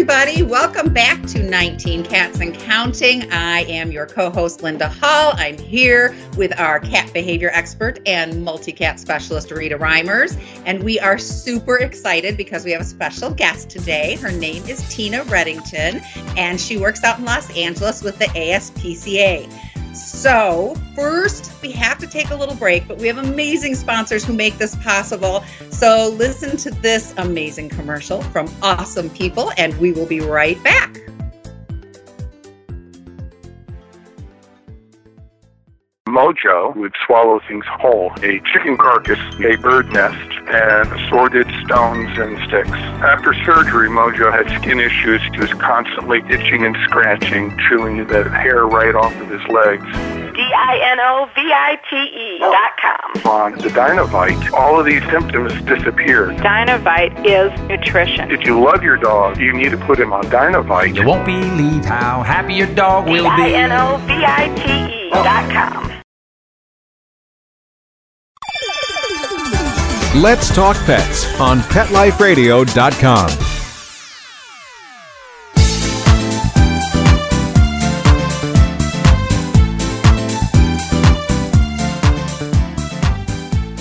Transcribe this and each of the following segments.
Everybody, welcome back to 19 Cats and Counting. I am your co host, Linda Hall. I'm here with our cat behavior expert and multi cat specialist, Rita Reimers. And we are super excited because we have a special guest today. Her name is Tina Reddington, and she works out in Los Angeles with the ASPCA. So, first, we have to take a little break, but we have amazing sponsors who make this possible. So, listen to this amazing commercial from awesome people, and we will be right back. Mojo would swallow things whole a chicken carcass, a bird nest, and assorted stones and sticks. After surgery, Mojo had skin issues. He was constantly itching and scratching, chewing the hair right off of his legs. D-I-N-O-V-I-T-E dot com. On the Dinovite, all of these symptoms disappeared. Dinovite is nutrition. If you love your dog, you need to put him on Dinovite. You won't believe how happy your dog will be. D-I-N-O-V-I-T-E dot com. Let's Talk Pets on PetLifeRadio.com.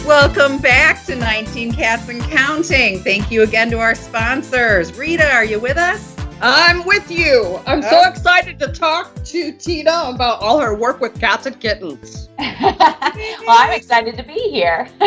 Welcome back to 19 Cats and Counting. Thank you again to our sponsors. Rita, are you with us? I'm with you. I'm so excited to talk to Tina about all her work with cats and kittens. well, I'm excited to be here.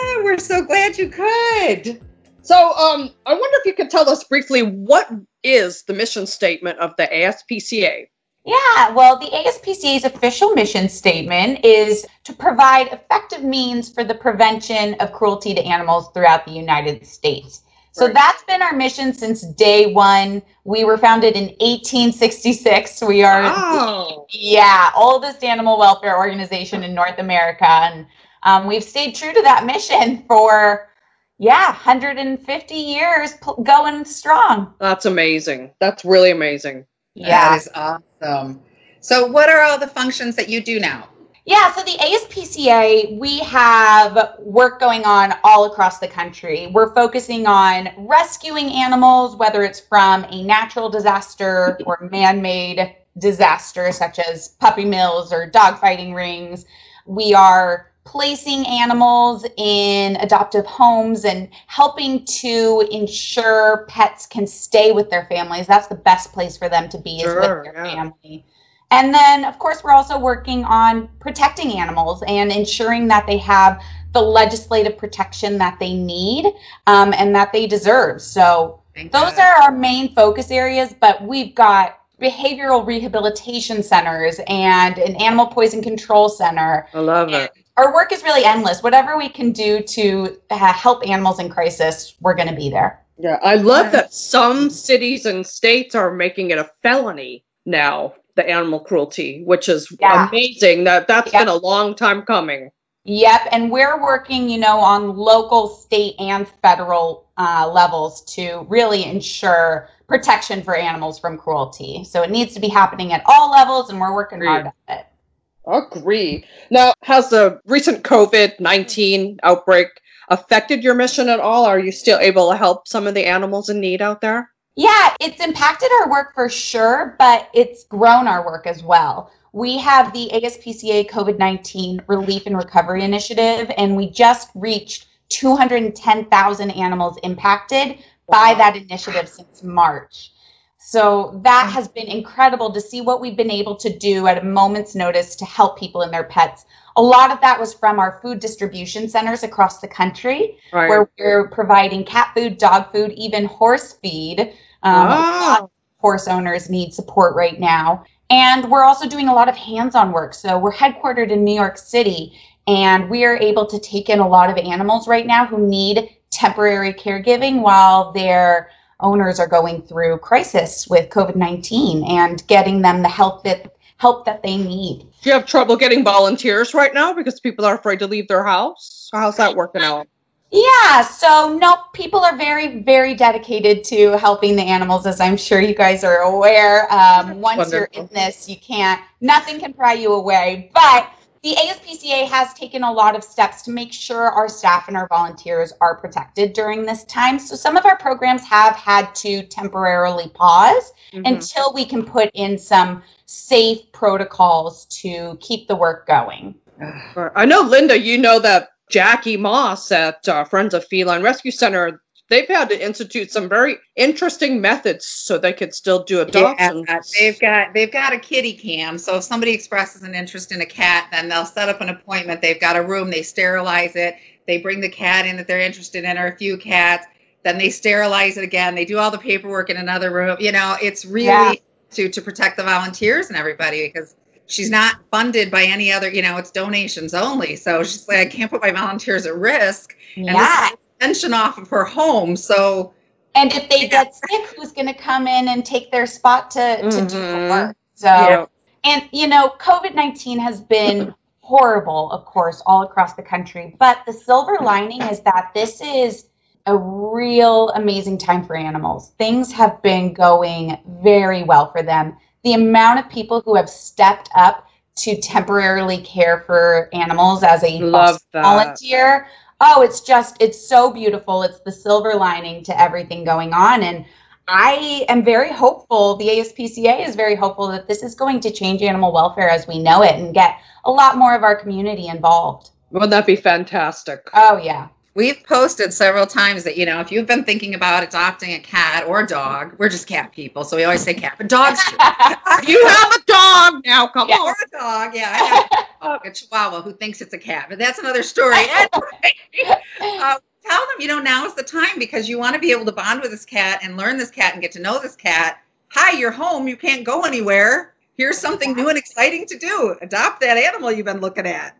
Ah, we're so glad you could. So, um, I wonder if you could tell us briefly what is the mission statement of the ASPCA? yeah, well, the ASPCA's official mission statement is to provide effective means for the prevention of cruelty to animals throughout the United States. So Right. that's been our mission since day one. We were founded in 1866. We are Oh, Yeah, oldest animal welfare organization in North America. And um, we've stayed true to that mission for, yeah, 150 years pl- going strong. that's amazing. That's really amazing. Yeah. That is awesome. So, what are all the functions that you do now? Yeah, so the ASPCA, we have work going on all across the country. We're focusing on rescuing animals, whether it's from a natural disaster or man made disaster, such as puppy mills or dogfighting rings. We are placing animals in adoptive homes and helping to ensure pets can stay with their families. That's the best place for them to be is Sure, with their yeah. family. And then, of course, we're also working on protecting animals and ensuring that they have the legislative protection that they need um, and that they deserve. So, Thank those God. are our main focus areas, but we've got behavioral rehabilitation centers and an animal poison control center. I love it. Our work is really endless. Whatever we can do to uh, help animals in crisis, we're going to be there. Yeah, I love Yeah. that some cities and states are making it a felony now, the animal cruelty, which is Yeah. amazing. That that's Yeah. been a long time coming. Yep, and we're working, you know, on local, state, and federal uh, levels to really ensure protection for animals from cruelty. So it needs to be happening at all levels, and we're working hard at it. Agree. Now, has the recent COVID 19 outbreak affected your mission at all? Are you still able to help some of the animals in need out there? Yeah, it's impacted our work for sure, but it's grown our work as well. We have the ASPCA COVID 19 Relief and Recovery Initiative, and we just reached 210,000 animals impacted by that initiative since March. So that mm. has been incredible to see what we've been able to do at a moment's notice to help people and their pets. A lot of that was from our food distribution centers across the country Right. where we're providing cat food, dog food, even horse feed. Um, of horse owners need support right now. And we're also doing a lot of hands on work. So we're headquartered in New York City, and we are able to take in a lot of animals right now who need temporary caregiving while their owners are going through crisis with COVID 19 and getting them the help that help that they need. Do you have trouble getting volunteers right now because people are afraid to leave their house? How's that working out? Yeah, so no, people are very, very dedicated to helping the animals, as I'm sure you guys are aware. Um, once you're in this, you can't, nothing can pry you away. But the ASPCA has taken a lot of steps to make sure our staff and our volunteers are protected during this time. So some of our programs have had to temporarily pause Mhm. until we can put in some safe protocols to keep the work going. I know, Linda, you know that Jackie Moss at uh, Friends of Feline Rescue Center, they've had to institute some very interesting methods so they could still do adoptions. Yeah, they've got they've got a kitty cam. So if somebody expresses an interest in a cat, then they'll set up an appointment. They've got a room, they sterilize it, they bring the cat in that they're interested in, or a few cats, then they sterilize it again. They do all the paperwork in another room. You know, it's really Yeah. to to protect the volunteers and everybody because she's not funded by any other, you know, it's donations only. So she's like, I can't put my volunteers at risk. And Yeah. this is extension off of her home. So And if they Yeah. get sick, who's going to come in and take their spot to, to do the Mhm. work? So, Yeah. and you know, COVID 19 has been horrible, of course, all across the country. But the silver lining is that this is a real amazing time for animals. Things have been going very well for them. The amount of people who have stepped up to temporarily care for animals as a volunteer. Oh, it's just, it's so beautiful. It's the silver lining to everything going on. And I am very hopeful, the ASPCA is very hopeful that this is going to change animal welfare as we know it and get a lot more of our community involved. Wouldn't that be fantastic? Oh, yeah. We've posted several times that, you know, if you've been thinking about adopting a cat or a dog, we're just cat people. So we always say cat, but dogs too. You have a dog now, come Yeah. on. or a dog. Yeah. I have a dog, a chihuahua who thinks it's a cat, but that's another story. Anyway, uh, tell them, you know, now is the time because you want to be able to bond with this cat and learn this cat and get to know this cat. Hi, you're home. You can't go anywhere. Here's something new and exciting to do. Adopt that animal you've been looking at.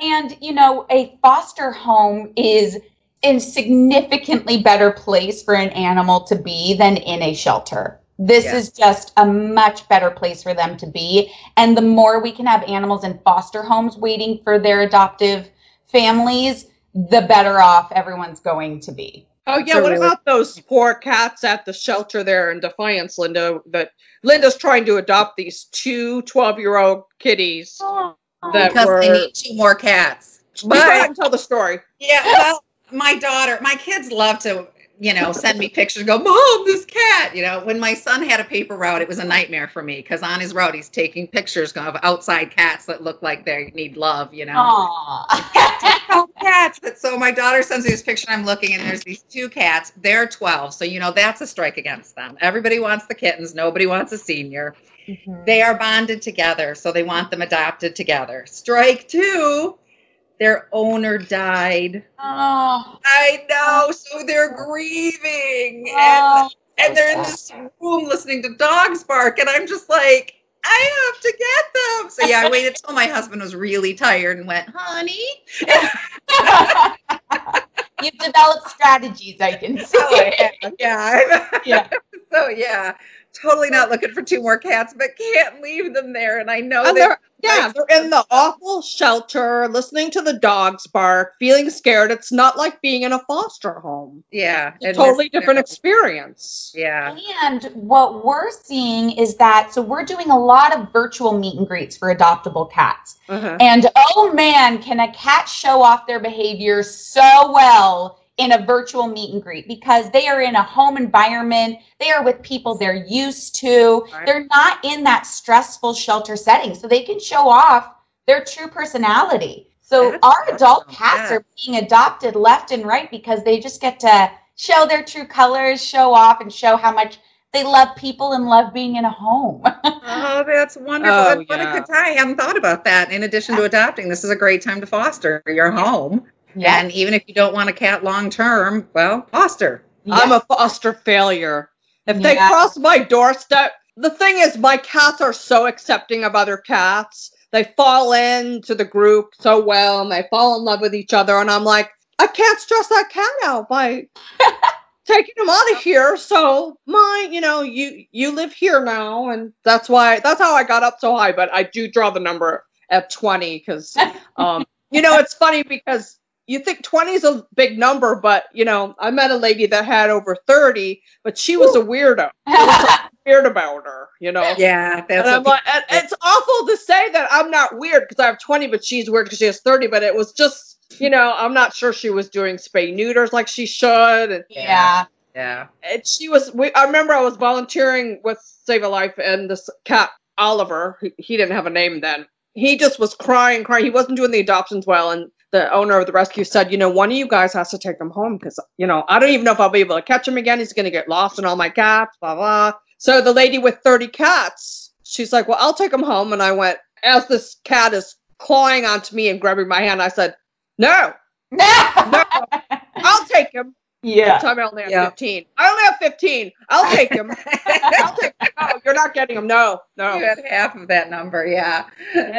And, you know, a foster home is a significantly better place for an animal to be than in a shelter. This Yeah. is just a much better place for them to be. And the more we can have animals in foster homes waiting for their adoptive families, the better off everyone's going to be. Oh yeah, what about those poor cats at the shelter there in Defiance, Linda? That Linda's trying to adopt these two 12-year-old kitties oh. Um, that because were. they need two more cats. You go ahead But and tell the story. yeah, well, my daughter, my kids love to, you know, send me pictures. Go, mom, this cat. You know, when my son had a paper route, it was a nightmare for me because on his route he's taking pictures of outside cats that look like they need love. You know. Aww. Cats. But so my daughter sends me this picture, and I'm looking, and there's these two cats. They're 12, so you know that's a strike against them. Everybody wants the kittens. Nobody wants a senior. Mm-hmm. They are bonded together, so they want them adopted together. Strike two. Their owner died. oh, I know, so they're grieving, oh. and, oh, and they're in oh, this room listening to dogs bark, and I'm just like, I have to get them. So yeah, I waited till my husband was really tired and went, honey. You've developed strategies, I can see. Oh, yeah, yeah. Yeah. so yeah, totally not looking for two more cats, but can't leave them there. And I know And they they're, yeah, they're in the awful shelter, listening to the dogs bark, feeling scared. It's not like being in a foster home. yeah, It's a totally this- different experience. Yeah, And what we're seeing is that so we're doing a lot of virtual meet and greets for adoptable cats. Uh-huh. And oh man, can a cat show off their behavior so well in a virtual meet and greet because they are in a home environment, they are with people they're used to, Right. they're not in that stressful shelter setting, so they can show off their true personality. So That's our adult cats yeah. are being adopted left and right because they just get to show their true colors, show off, and show how much they love people and love being in a home. Oh, that's wonderful. Oh, What what yeah. a good time. I hadn't thought about that. In addition to adopting, this is a great time to foster your home. And even if you don't want a cat long term, well, foster. I'm a foster failure. If they cross my doorstep, the thing is, my cats are so accepting of other cats. They fall into the group so well and they fall in love with each other. And I'm like, I can't stress that cat out by taking him out of here. So my, you know, you you live here now, and that's why that's how I got up so high. But I do draw the number at 20 because, um, you know, it's funny because you think 20 is a big number, but you know, I met a lady that had over 30, but she was a weirdo. There was something weird about her, you know. Yeah, that's And I'm like, and it's awful to say that I'm not weird because I have 20, but she's weird because she has 30. But it was just, you know, I'm not sure she was doing spay neuters like she should. And, Yeah. yeah. and she was, we, I remember I was volunteering with Save a Life and this cat, Oliver, he, he didn't have a name then. He just was crying, crying. He wasn't doing the adoptions well. And the owner of the rescue said, you know, one of you guys has to take him home because, you know, I don't even know if I'll be able to catch him again. He's going to get lost in all my cats, blah, blah. So the lady with 30 cats, she's like, well, I'll take him home. And I went, as this cat is clawing onto me and grabbing my hand, I said, no, I'll take him. Yeah. Time I only have Yeah. 15. I only have 15. I'll take him. I'll take him. No, you're not getting him. No, no. You no. had half of that number, yeah.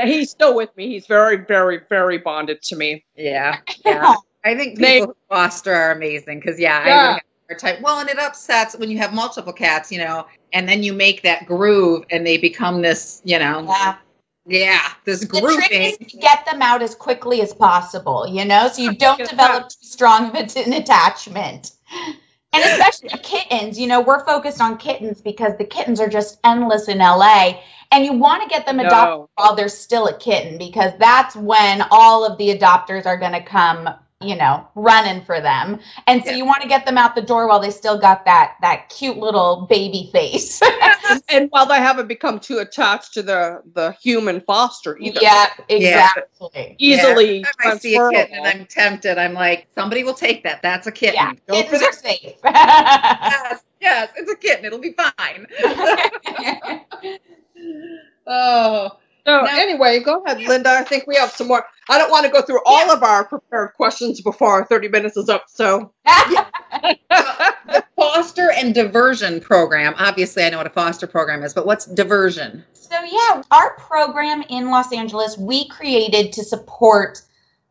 He's still with me. He's very, very, very bonded to me. Yeah, yeah. I think people They- who foster are amazing because yeah, I Yeah. would have a hard time. Well, and it upsets when you have multiple cats, you know, and then you make that groove and they become this, you know, Yeah. Yeah, this grouping. The trick is to get them out as quickly as possible, you know, so you don't develop too strong of an attachment. And especially kittens, you know, we're focused on kittens because the kittens are just endless in LA. And you want to get them adopted No. while they're still a kitten because that's when all of the adopters are going to come, you know, running for them. And so Yeah. you want to get them out the door while they still got that that cute little baby face. And, and while they haven't become too attached to the, the human foster either. yeah, Yeah. exactly. Easily Yeah, I see a kitten and I'm tempted, I'm like, somebody will take that. That's a kitten. Yeah, Go for kittens are safe. Yes, yes, it's a kitten. It'll be fine. oh, So No. anyway, go ahead, Linda. I think we have some more. I don't want to go through all of our prepared questions before our 30 minutes is up. So the foster and diversion program. Obviously, I know what a foster program is, but what's diversion? So yeah, our program in Los Angeles we created to support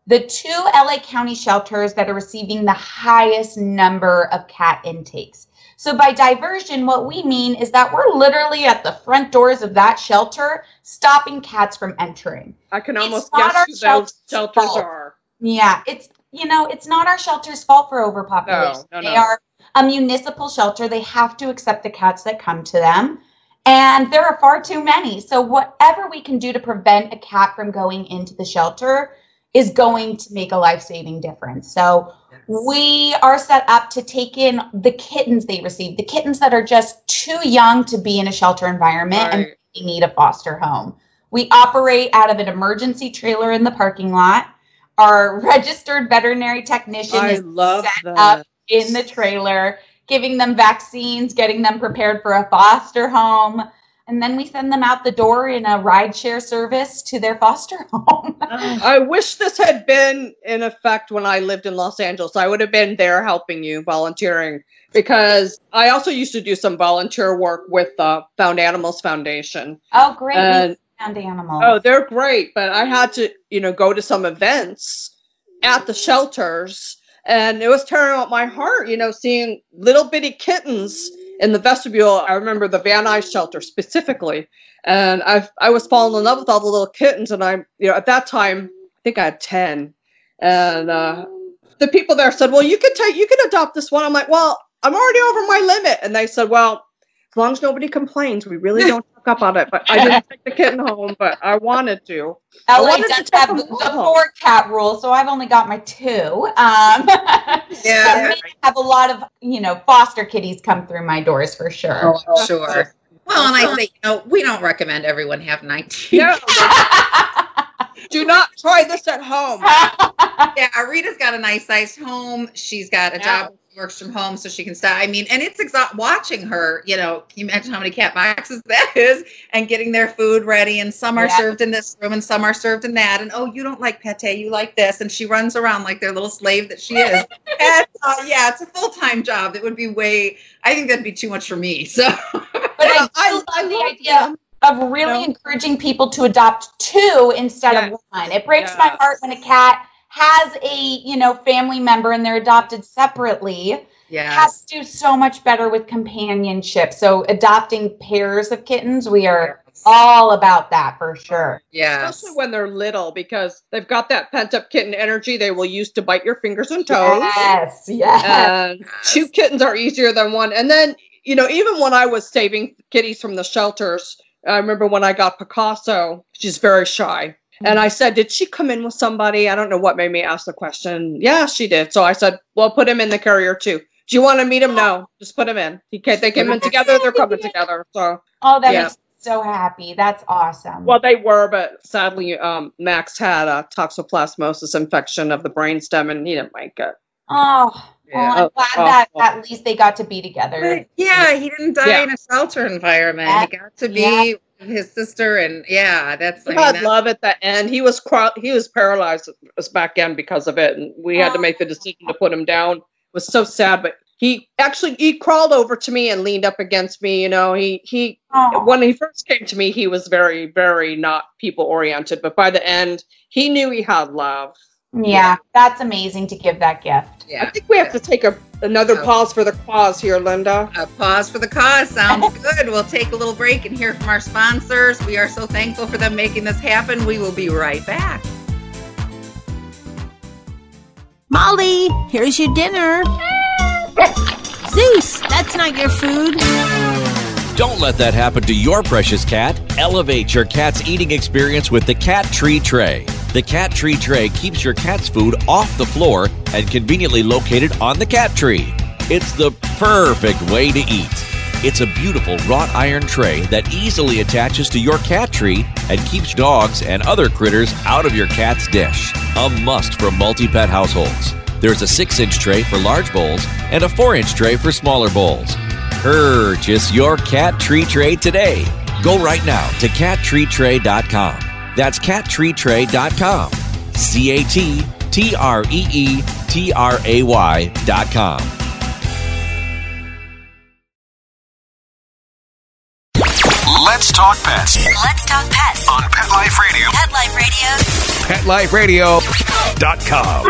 the two LA County shelters that are receiving the highest number of cat intakes. So by diversion, what we mean is that we're literally at the front doors of that shelter, stopping cats from entering. I can almost guess who those shelter's shelters are. Yeah, it's you know, it's not our shelter's fault for overpopulation. No, no, they no. are a municipal shelter. They have to accept the cats that come to them. And there are far too many. So whatever we can do to prevent a cat from going into the shelter is going to make a life-saving difference. So we are set up to take in the kittens they receive, the kittens that are just too young to be in a shelter environment and they need a foster home. We operate out of an emergency trailer in the parking lot. Our registered veterinary technician I is set that. up in the trailer, giving them vaccines, getting them prepared for a foster home. And then we send them out the door in a rideshare service to their foster home. I wish this had been in effect when I lived in Los Angeles. I would have been there helping you, volunteering, because I also used to do some volunteer work with the Found Animals Foundation. oh, great. And found animals. oh, they're great, but I had to, you know, go to some events at the shelters, and it was tearing out my heart, you know, seeing little bitty kittens in the vestibule. I remember the Van Nuys shelter specifically, and I I was falling in love with all the little kittens, and I, you know, at that time I think I had ten, and uh, the people there said, "Well, you could take, you could adopt this one." I'm like, "Well, I'm already over my limit," and they said, "Well." As long as nobody complains, we really don't talk up on it. But I didn't take the kitten home, but I wanted to. I LA wanted to does take have them the four cat rule, so I've only got my two. Um, Yeah. but we have a lot of, you know, foster kitties come through my doors for sure. Oh, I'm sure. Well, and I think, you know, we don't recommend everyone have 19. No, do not try this at home. Yeah, Rita's got a nice sized home. She's got a Yeah. job. Works from home, so she can stop. I mean, and it's exhaust watching her. You know, can you imagine how many cat boxes that is? And getting their food ready, and some are Yeah. served in this room, and some are served in that. And oh, you don't like pate, you like this, and she runs around like their little slave that she is. and, uh, yeah, it's a full time job. It would be way. I think that'd be too much for me. So. But I, I- I love the idea them. of really No. encouraging people to adopt two instead Yes. of one. It breaks my heart when a cat has a, you know, family member and they're adopted separately yeah has to do so much better with companionship. So adopting pairs of kittens, we are all about that for sure. yeah Especially when they're little because they've got that pent up kitten energy they will use to bite your fingers and toes. Yes, yes. And two kittens are easier than one. And then, you know, even when I was saving kitties from the shelters, I remember when I got Picasso, she's very shy. And I said, Did she come in with somebody? I don't know what made me ask the question. Yeah, she did. So I said, Well, put him in the carrier too. Do you want to meet him? No, just put him in. He ca- they came in together. They're coming together. So, oh, that yeah. makes me so happy. That's awesome. well, they were, but sadly, um, Max had a toxoplasmosis infection of the brainstem and he didn't make it. oh, well, I'm glad oh, that oh. at least they got to be together. But yeah, he didn't die Yeah. in a shelter environment. He got to be Yeah. With his sister, and yeah, that's. I mean, had that's- love at the end. He was cro- he was paralyzed his back end because of it, and we had to oh. make the decision to put him down. It was so sad, but he actually he crawled over to me and leaned up against me. You know, he he Oh. when he first came to me, he was very very not people oriented, but by the end, he knew he had love. yeah, that's amazing to give that gift. Yeah. I think we have to take a another Yeah. pause for the cause here, Linda. A pause for the cause sounds good. We'll take a little break and hear from our sponsors. We are so thankful for them making this happen. We will be right back. Molly, here's your dinner. Zeus, that's not your food. Don't let that happen to your precious cat. Elevate your cat's eating experience with the Cat Tree Tray. The Cat Tree Tray keeps your cat's food off the floor and conveniently located on the cat tree. It's the perfect way to eat. It's a beautiful wrought iron tray that easily attaches to your cat tree and keeps dogs and other critters out of your cat's dish. A must for multi pet households. There's a 6 inch tray for large bowls and a 4 inch tray for smaller bowls. Purchase your cat tree tray today. Go right now to cattreetray.com. That's cattreetray.com. C A T T R E E T R A Y.com. Let's talk pets Let's talk pets. on Pet Life Radio. Pet Life Radio. PetLifeRadio.com.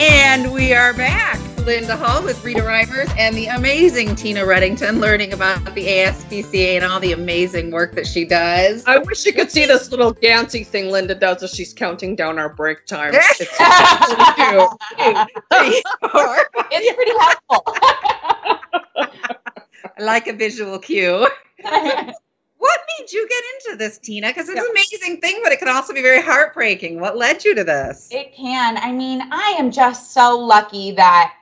And we are back. Linda Hall with Rita Reimers and the amazing Tina Reddington learning about the ASPCA and all the amazing work that she does. I wish you could see this little dancey thing Linda does as she's counting down our break time. It's it's pretty helpful. I like a visual cue. What made you get into this, Tina? Because it's an amazing thing, but it can also be very heartbreaking. What led you to this? It can. I mean, I am just so lucky that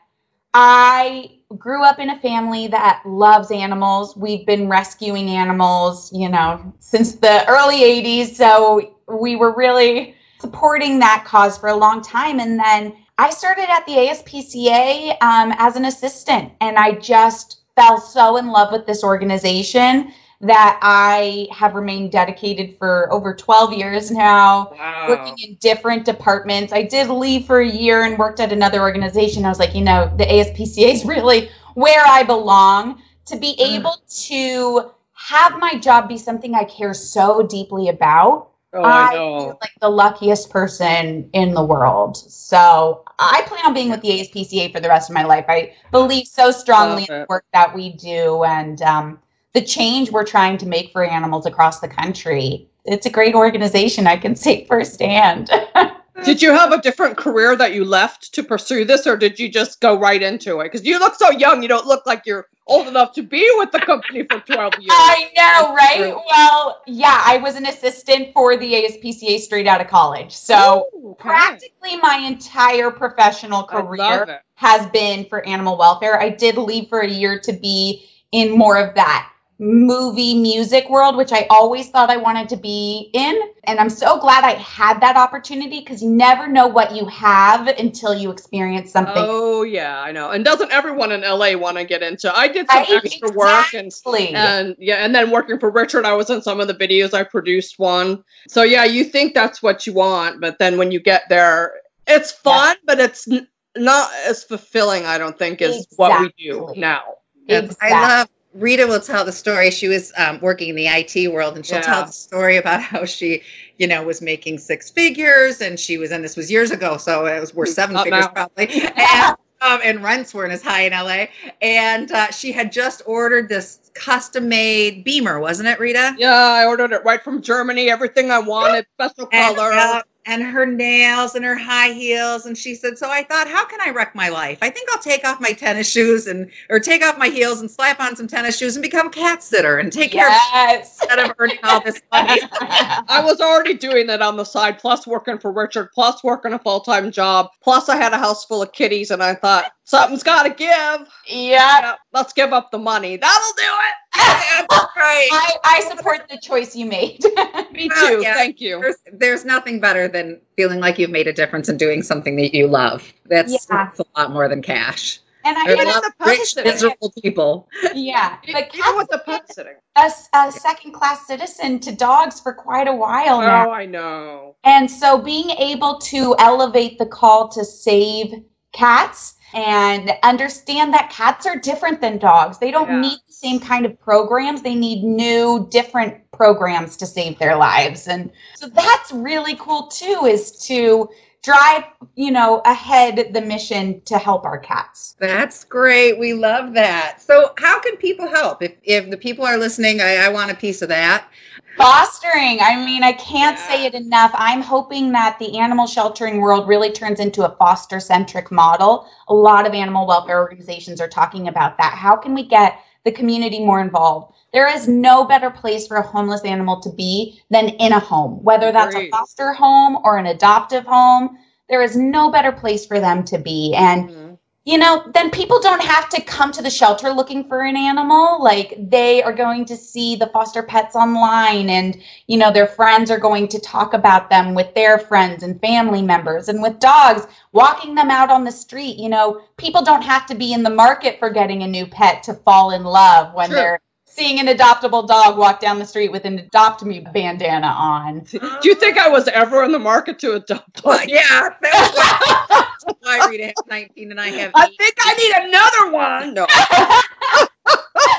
I grew up in a family that loves animals. We've been rescuing animals, you know, since the early 80s. So we were really supporting that cause for a long time. And then I started at the ASPCA um, as an assistant, and I just fell so in love with this organization that I have remained dedicated for over 12 years now Wow. working in different departments. I did leave for a year and worked at another organization. I was like, you know, the ASPCA is really where I belong. To be able to have my job be something I care so deeply about, Oh, I I feel like the luckiest person in the world. So I plan on being with the ASPCA for the rest of my life. I believe so strongly in the work that we do and um, the change we're trying to make for animals across the country. It's a great organization. I can say firsthand. Did you have a different career that you left to pursue this, or did you just go right into it? Because you look so young, you don't look like you're old enough to be with the company for 12 years. I know, right? Well, yeah, I was an assistant for the ASPCA straight out of college. So Ooh, okay. practically my entire professional career has been for animal welfare. I did leave for a year to be in more of that movie music world, which I always thought I wanted to be in. And I'm so glad I had that opportunity because you never know what you have until you experience something. Oh yeah, I know. And doesn't everyone in LA want to get into? I did some Right? extra work and Exactly. and yeah, and then working for Richard, I was in some of the videos. I produced one. So yeah, you think that's what you want, but then when you get there, it's fun, but it's n- not as fulfilling. I don't think as what we do now. Yes, I Exactly. love Rita will tell the story. She was um, working in the IT world, and she'll Yeah. tell the story about how she, you know, was making six figures, and she was, and this was years ago, so it was worth seven Not figures now. probably, and, um, and rents weren't as high in LA. And uh, she had just ordered this custom-made Beamer, wasn't it, Rita? Yeah, I ordered it right from Germany. Everything I wanted, special and, color. uh, and her nails and her high heels. And she said so i thought how can i wreck my life? I think i'll take off my tennis shoes and or take off my heels and slap on some tennis shoes and become a cat sitter and take care of Yes. instead of earning all this money. I was already doing that on the side, plus working for Richard, plus working a full time job, plus I had a house full of kitties, and I thought something's got to give. yeah. Yeah, let's give up the money. That'll do it. That's right I, I support the choice you made. Me Well, too. yeah. Thank you. there's, there's nothing better than feeling like you've made a difference in doing something that you love that's, Yeah. that's a lot more than cash and I there's a Even lot the of rich miserable people yeah, but Even cats with the have pet sitting. a, a second class citizen to dogs for quite a while oh, now. Oh, I know. And so being able to elevate the call to save cats and understand that cats are different than dogs. They don't Yeah. need the same kind of programs. They need new, different programs to save their lives. And so that's really cool too, is to drive, you know, ahead the mission to help our cats. That's great. We love that. So, how can people help? If if the people are listening, I, I want a piece of that. Fostering. I mean, I can't say it enough. I'm hoping that the animal sheltering world really turns into a foster centric model. A lot of animal welfare organizations are talking about that. How can we get the community more involved? There is no better place for a homeless animal to be than in a home, whether that's a foster home or an adoptive home. There is no better place for them to be. And Mm-hmm. You know, then people don't have to come to the shelter looking for an animal. Like they are going to see the foster pets online and, you know, their friends are going to talk about them with their friends and family members and with dogs, walking them out on the street. You know, people don't have to be in the market for getting a new pet to fall in love when True. they're seeing an adoptable dog walk down the street with an adopt me bandana on. Do you think I was ever in the market to adopt one? yeah, that's why, that's has 19 and I have I eight. think I need another one. No.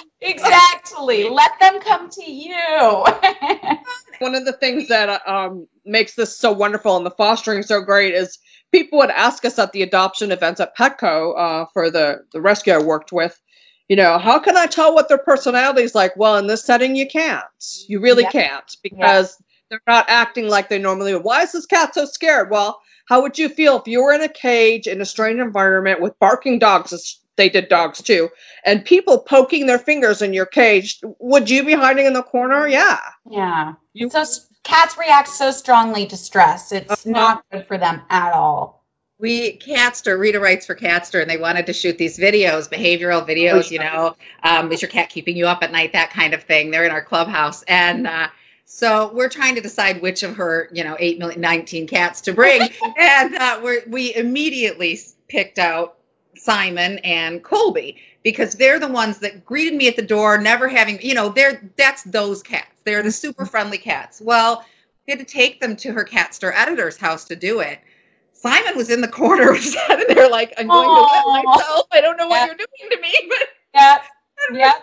exactly. Let them come to you. One of the things that um, makes this so wonderful and the fostering so great is people would ask us at the adoption events at Petco uh, for the, the rescue I worked with, you know, how can I tell what their personality is like? Well, in this setting, you can't. You really Yeah. can't because they're not acting like they normally would. Why is this cat so scared? Well, how would you feel if you were in a cage in a strange environment with barking dogs? as They did dogs too, and people poking their fingers in your cage. Would you be hiding in the corner? Yeah. yeah. You- so cats react so strongly to stress. It's Uh-huh. not good for them at all. We Catster, Rita writes for Catster, and they wanted to shoot these videos, behavioral videos. You know, um, is your cat keeping you up at night? That kind of thing. They're in our clubhouse, and uh, so we're trying to decide which of her, you know, eight million, 19 cats to bring, and uh, we're, we immediately picked out Simon and Colby because they're the ones that greeted me at the door, never having, you know, they're that's those cats. They're the super friendly cats. Well, we had to take them to her Catster editor's house to do it. Simon was in the corner, sitting there like, I'm going to Aw. let myself. I don't know what Yeah. you're doing to me, but Yeah. Yeah.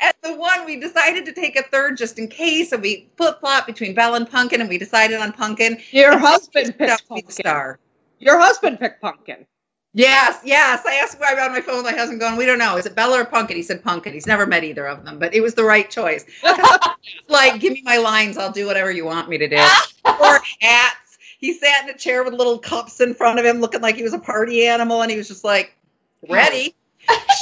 At the one we decided to take a third just in case, and we flip flop between Belle and Pumpkin, and we decided on Pumpkin. Your And husband picked pumpkin. star. Your husband picked pumpkin. Yes, yes. I asked why on my phone. My husband going, we don't know. Is it Bella or Pumpkin? He said Pumpkin. He's never met either of them, but it was the right choice. like, give me my lines. I'll do whatever you want me to do. or hats. He sat in a chair with little cups in front of him, looking like he was a party animal, and he was just like, ready.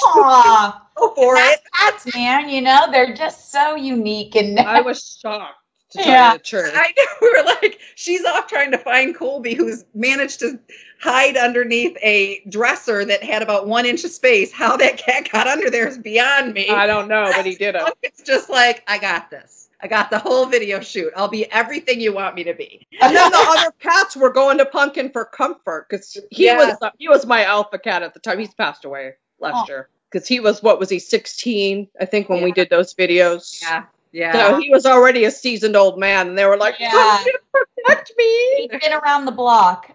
Aw. Go for it. Cats, man, you know, they're just so unique and I was shocked to tell Yeah. you the truth. I know. We were like, she's off trying to find Colby, who's managed to hide underneath a dresser that had about one inch of space. How that cat got under there is beyond me. I don't know, but he did it. It's just like, I got this. I got the whole video shoot. I'll be everything you want me to be. And then the other cats were going to Pumpkin for comfort because he Yes. was he was my alpha cat at the time. He's passed away last Oh. year because he was what was he 16 I think when we did those videos. Yeah. Yeah. So he was already a seasoned old man, and they were like, oh, Yeah. "Come protect me." He's been around the block.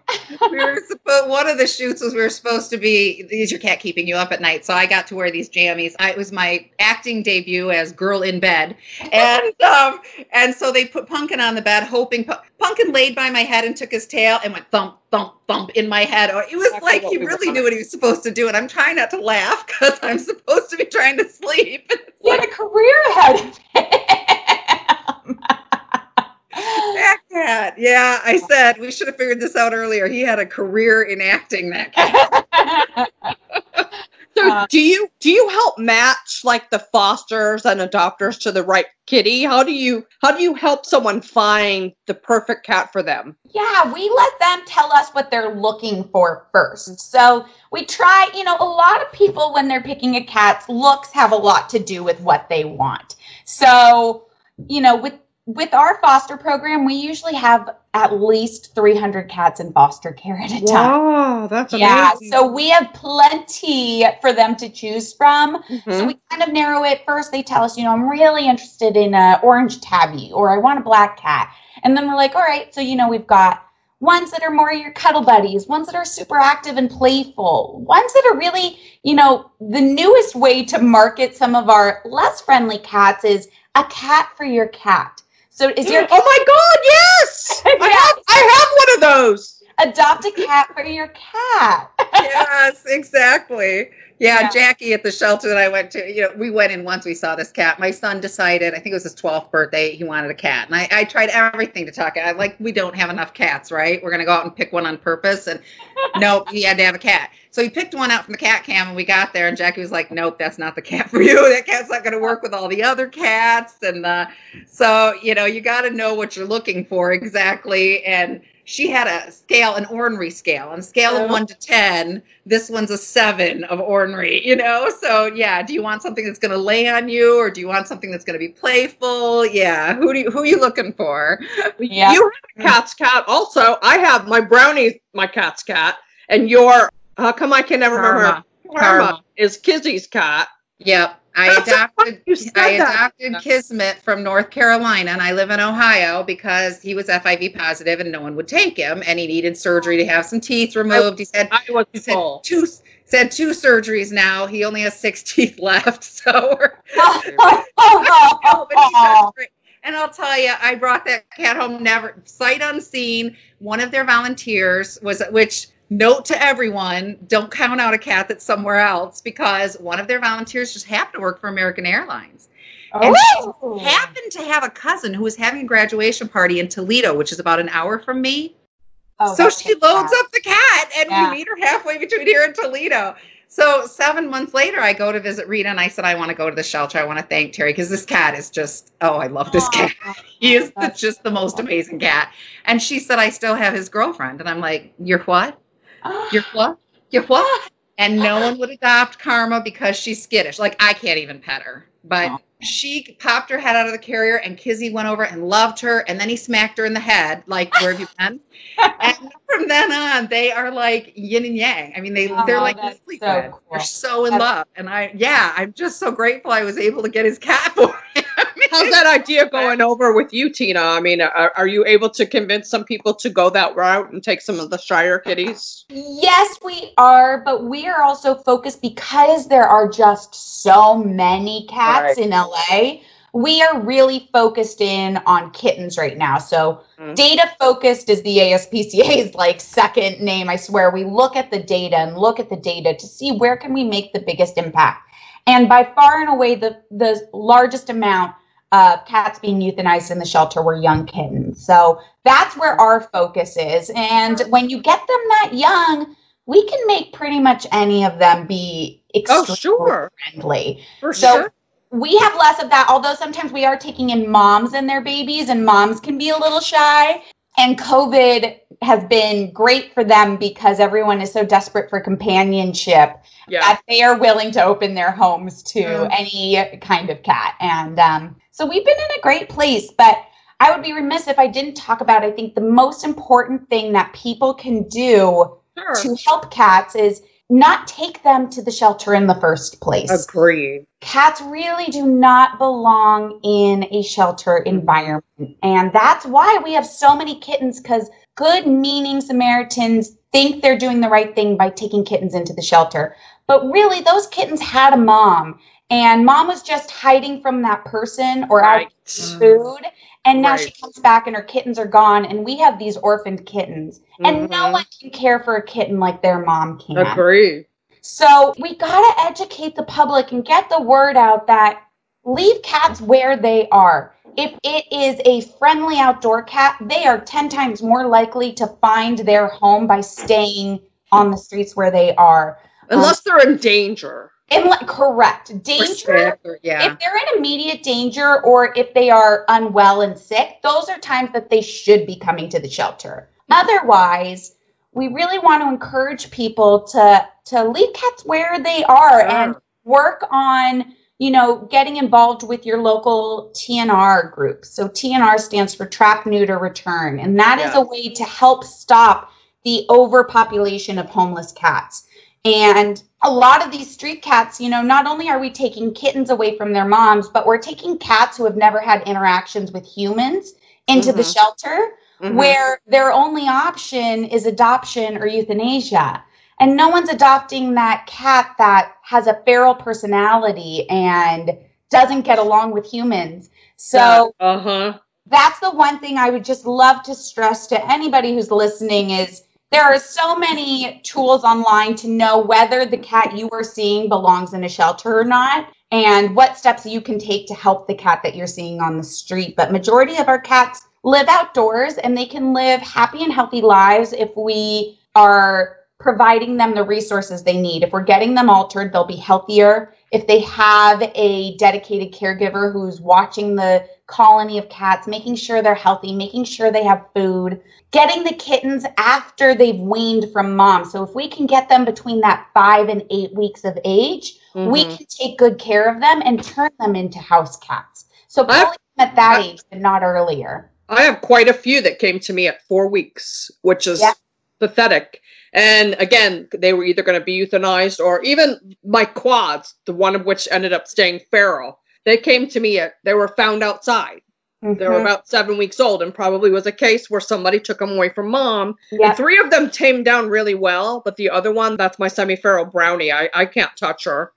we were supposed one of the shoots was we were supposed to be is your cat keeping you up at night so i got to wear these jammies I, it was my acting debut as girl in bed and um and so they put pumpkin on the bed hoping Pu- pumpkin laid by my head and took his tail and went thump thump thump in my head or it was Exactly like he we really knew what he was supposed to do and i'm trying not to laugh because i'm supposed to be trying to sleep He had a career ahead of him. That cat yeah i said we should have figured this out earlier he had a career in acting that cat So Uh, do you do you help match like the fosters and adopters to the right kitty? How do you how do you help someone find the perfect cat for them? Yeah, we let them tell us what they're looking for first. So we try, you know, a lot of people when they're picking a cat's looks have a lot to do with what they want. So, you know, with with our foster program, we usually have at least 300 cats in foster care at a time. Wow, that's Yeah, amazing. so we have plenty for them to choose from. So Mhm. we kind of narrow it first. They tell us, you know, I'm really interested in an orange tabby or I want a black cat. And then we're like, all right, so you know, we've got ones that are more your cuddle buddies, ones that are super active and playful, ones that are really, you know, the newest way to market some of our less friendly cats is a cat for your cat. So is your oh my god, yes! I have I have one of those. adopt a cat for your cat. yes, exactly. Yeah, Yeah. Jackie at the shelter that I went to, you know, we went in once we saw this cat. My son decided, I think it was his 12th birthday, he wanted a cat. And I, I tried everything to talk. I like, we don't have enough cats, right? We're going to go out and pick one on purpose. And nope, he had to have a cat. So he picked one out from the cat cam and we got there and Jackie was like, nope, that's not the cat for you. That cat's not going to work with all the other cats. And uh, so, you know, you got to know what you're looking for exactly. And she had a scale, an ornery scale, on a scale Oh. of one to 10. This one's a seven of ornery, you know? So, yeah, do you want something that's going to lay on you or do you want something that's going to be playful? Yeah. Who do you, who are you looking for? Yeah. You have a cat's cat. Also, I have my brownie, my cat's cat, and your how come I can never remember? Karma. her? Karma Karma. is Kizzy's cat. Yep. I That's adopted I that. adopted Kismet from North Carolina and I live in Ohio because he was FIV positive and no one would take him and he needed surgery to have some teeth removed. He said I was he said two said two surgeries now. He only has six teeth left. So we're Oh, but he. And I'll tell you, I brought that cat home never sight unseen. One of their volunteers was, which note to everyone, don't count out a cat that's somewhere else because one of their volunteers just happened to work for American Airlines. And Oh. she happened to have a cousin who was having a graduation party in Toledo, which is about an hour from me. Oh, so she loads sad. up the cat and Yeah. we meet her halfway between here and Toledo. So seven months later, I go to visit Rita and I said, I want to go to the shelter. I want to thank Terry because this cat is just, oh, I love this cat. He is the, just the most amazing cat. And she said, I still have his girlfriend. And I'm like, you're what? You're what? You're what? And no one would adopt Karma because she's skittish. Like, I can't even pet her. But Oh. she popped her head out of the carrier and Kizzy went over and loved her. And then he smacked her in the head, like, where have you been? and from then on, they are like yin and yang. I mean, they they're Oh, like that's newlyweds. so cool. They're so in That's- love. And I, yeah, I'm just so grateful I was able to get his cat for him. How's that idea going over with you, Tina? I mean, are, are you able to convince some people to go that route and take some of the Shire kitties? Yes, we are, but we are also focused because there are just so many cats in LA. We are really focused in on kittens right now. So, Mm. data focused is the ASPCA's like second name. I swear we look at the data and look at the data to see where can we make the biggest impact. And by far and away, the the largest amount of cats being euthanized in the shelter were young kittens. So that's where our focus is. And when you get them that young, we can make pretty much any of them be Oh, extremely sure. friendly. For So sure. we have less of that, although sometimes we are taking in moms and their babies, and moms can be a little shy. And COVID has been great for them because everyone is so desperate for companionship Yeah. that they are willing to open their homes to Mm. any kind of cat. And um, so we've been in a great place, but I would be remiss if I didn't talk about, I think, the most important thing that people can do Sure. to help cats is not take them to the shelter in the first place. Agree. Cats really do not belong in a shelter mm-hmm. environment. And that's why we have so many kittens because good meaning Samaritans think they're doing the right thing by taking kittens into the shelter. But really, those kittens had a mom, and mom was just hiding from that person or out Right. food. Mm. And now she comes back and her kittens are gone, and we have these orphaned kittens. And no Mhm. one can care for a kitten like their mom can. Agree. So we got to educate the public and get the word out that leave cats where they are. If it is a friendly outdoor cat, they are 10 times more likely to find their home by staying on the streets where they are. Unless they're in danger. And like, correct. Danger. or- yeah. If they're in immediate danger or if they are unwell and sick, those are times that they should be coming to the shelter. Mm-hmm. Otherwise, we really want to encourage people to to leave cats where they are and work on you know getting involved with your local TNR group. So TNR stands for Trap Neuter Return, and that is a way to help stop the overpopulation of homeless cats. And a lot of these street cats, you know, not only are we taking kittens away from their moms, but we're taking cats who have never had interactions with humans into the Mhm. shelter Mhm. where their only option is adoption or euthanasia. And no one's adopting that cat that has a feral personality and doesn't get along with humans. So uh huh. that's the one thing I would just love to stress to anybody who's listening is there are so many tools online to know whether the cat you are seeing belongs in a shelter or not and what steps you can take to help the cat that you're seeing on the street. But majority of our cats live outdoors and they can live happy and healthy lives if we are providing them the resources they need. If we're getting them altered they'll be healthier. If they have a dedicated caregiver who's watching the colony of cats, making sure they're healthy, making sure they have food, getting the kittens after they've weaned from mom. So if we can get them between that five and eight weeks of age, we Mhm. can take good care of them and turn them into house cats. So I've- pulling them at that I- age, but not earlier. I have quite a few that came to me at four weeks, which is Yeah. pathetic. And again, they were either going to be euthanized or even my quads, the one of which ended up staying feral. They came to me at, they were found outside. They were Mhm. about seven weeks old and probably was a case where somebody took them away from mom. And three of them tamed down really well, but the other one, that's my semi feral brownie. I, I can't touch her.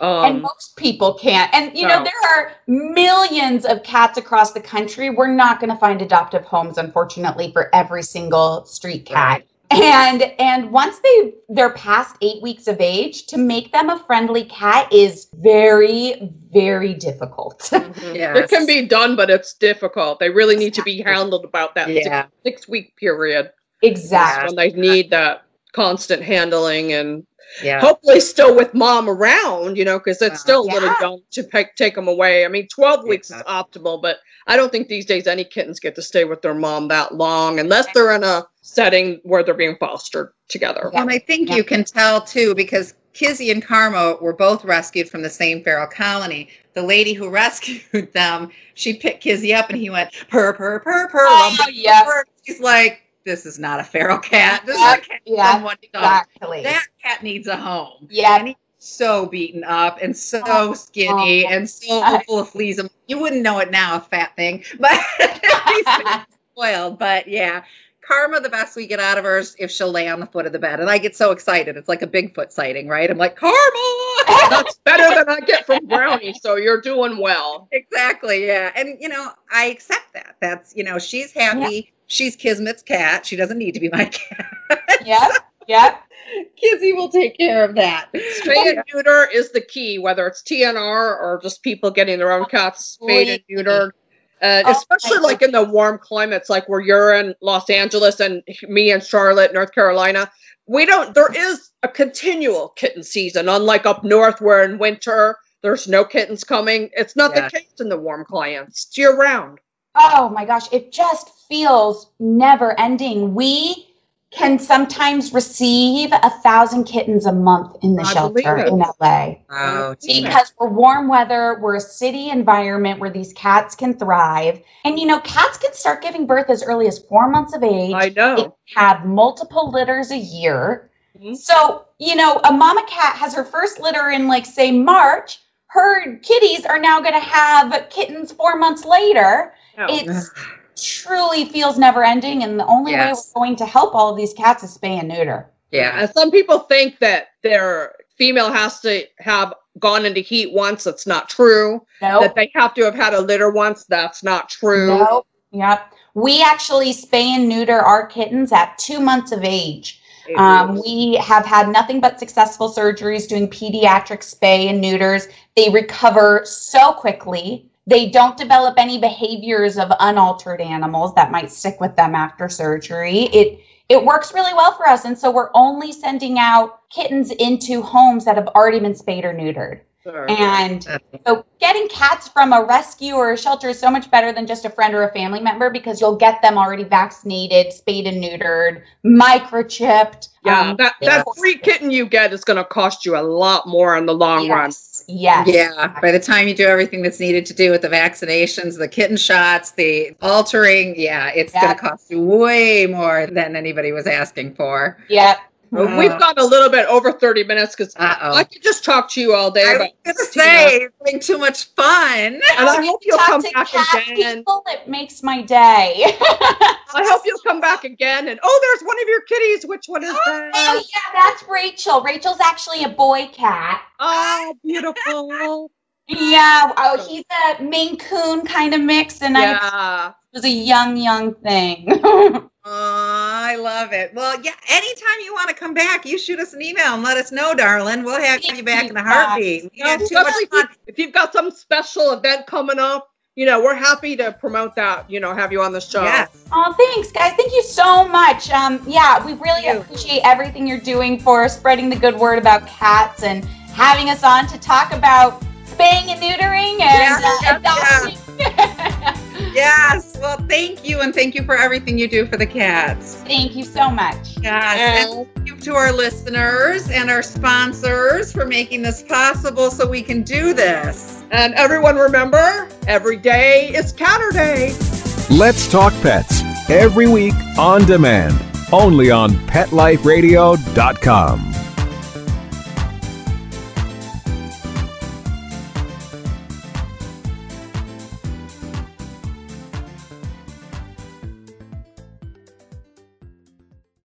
Um, and most people can't. And you know, there are millions of cats across the country. We're not going to find adoptive homes, unfortunately, for every single street cat. And and once they they're past eight weeks of age, to make them a friendly cat is very very difficult. Yes. It can be done, but it's difficult. They really need to be handled about that Yeah. six, six week period. exactly. when they need that constant handling and Yeah. hopefully still with mom around, you know, because it's Uh, still a little young to take, take them away. I mean, 12 weeks is optimal, but I don't think these days any kittens get to stay with their mom that long unless they're in a setting where they're being fostered together. Well, and I think Yeah. you can tell too because Kizzy and Karma were both rescued from the same feral colony. The lady who rescued them, she picked Kizzy up and he went purr purr purr purr. Oh, rumble, yes. purr. She's like, "This is not a feral cat. This Yeah, is a cat yeah, someone. Exactly. That cat needs a home." yeah. And he's so beaten up and so Oh, oh. skinny oh. and so full of fleas. You wouldn't know it now, a fat thing, but he's spoiled. But yeah, Karma, the best we get out of her is if she'll lay on the foot of the bed. And I get so excited. It's like a Bigfoot sighting, right? I'm like, Karma! That's better than I get from Brownie, so you're doing well. exactly. Yeah. And, you know, I accept that. That's, you know, she's happy. She's Kismet's cat. She doesn't need to be my cat. yep. Yep. Kizzy will take care of that. Spay and neuter is the key, whether it's TNR or just people getting their own cats spayed and neutered. Uh, Oh, especially my like in the warm climates, like where you're in Los Angeles and me in Charlotte, North Carolina. We don't, there is a continual kitten season, unlike up north where in winter there's no kittens coming. It's not Yeah. the case in the warm climates. It's year round. Oh my gosh, it just feels never ending. We can sometimes receive a thousand kittens a month in the I shelter in LA. Oh, Because we're warm weather, we're a city environment where these cats can thrive. And you know, cats can start giving birth as early as four months of age. I They know. have multiple litters a year. So, you know, a mama cat has her first litter in, like, say, March. Her kitties are now going to have kittens four months later. It truly feels never ending. And the only Yes. way we're going to help all of these cats is spay and neuter. Yeah. And some people think that their female has to have gone into heat once. That's not true. Nope. That they have to have had a litter once. That's not true. Nope. Yep. We actually spay and neuter our kittens at two months of age. Um, we have had nothing but successful surgeries doing pediatric spay and neuters. They recover so quickly. They don't develop any behaviors of unaltered animals that might stick with them after surgery. It it works really well for us, and so we're only sending out kittens into homes that have already been spayed or neutered. Sure. And so getting cats from a rescue or a shelter is so much better than just a friend or a family member because you'll get them already vaccinated, spayed and neutered, microchipped. yeah, um, that, that free kitten you get is going to cost you a lot more in the long run. Yes. Yes. Yeah, by the time you do everything that's needed to do with the vaccinations, the kitten shots, the altering, yeah, it's going to cost you way more than anybody was asking for. Yep. Uh, We've gone a little bit over 30 minutes because I could just talk to you all day. I was But, going to say, it's having too much fun. and I hope you'll come back again. people, it makes my day. I hope you'll come back again. And oh, there's one of your kitties. Which one is that? oh yeah, that's Rachel. Rachel's actually a boy cat. Oh, beautiful. Yeah. Oh, he's a Maine Coon kind of mix, and I was a young, young thing. I love it. Well, yeah, anytime you want to come back, you shoot us an email and let us know, darling. We'll have you back in a heartbeat. We had too much fun. if you've got some special event coming up, you know, we're happy to promote that, you know, have you on the show. Yes. Oh, thanks, guys. Thank you so much. Um, yeah, we really appreciate everything you're doing for spreading the good word about cats and having us on to talk about spaying and neutering and Yeah, uh, adopting. Yes. Well, thank you. And thank you for everything you do for the cats. Thank you so much. Yes. And thank you to our listeners and our sponsors for making this possible so we can do this. And everyone remember, every day is counter Catterday. Let's Talk Pets every week on demand, only on PetLifeRadio.com.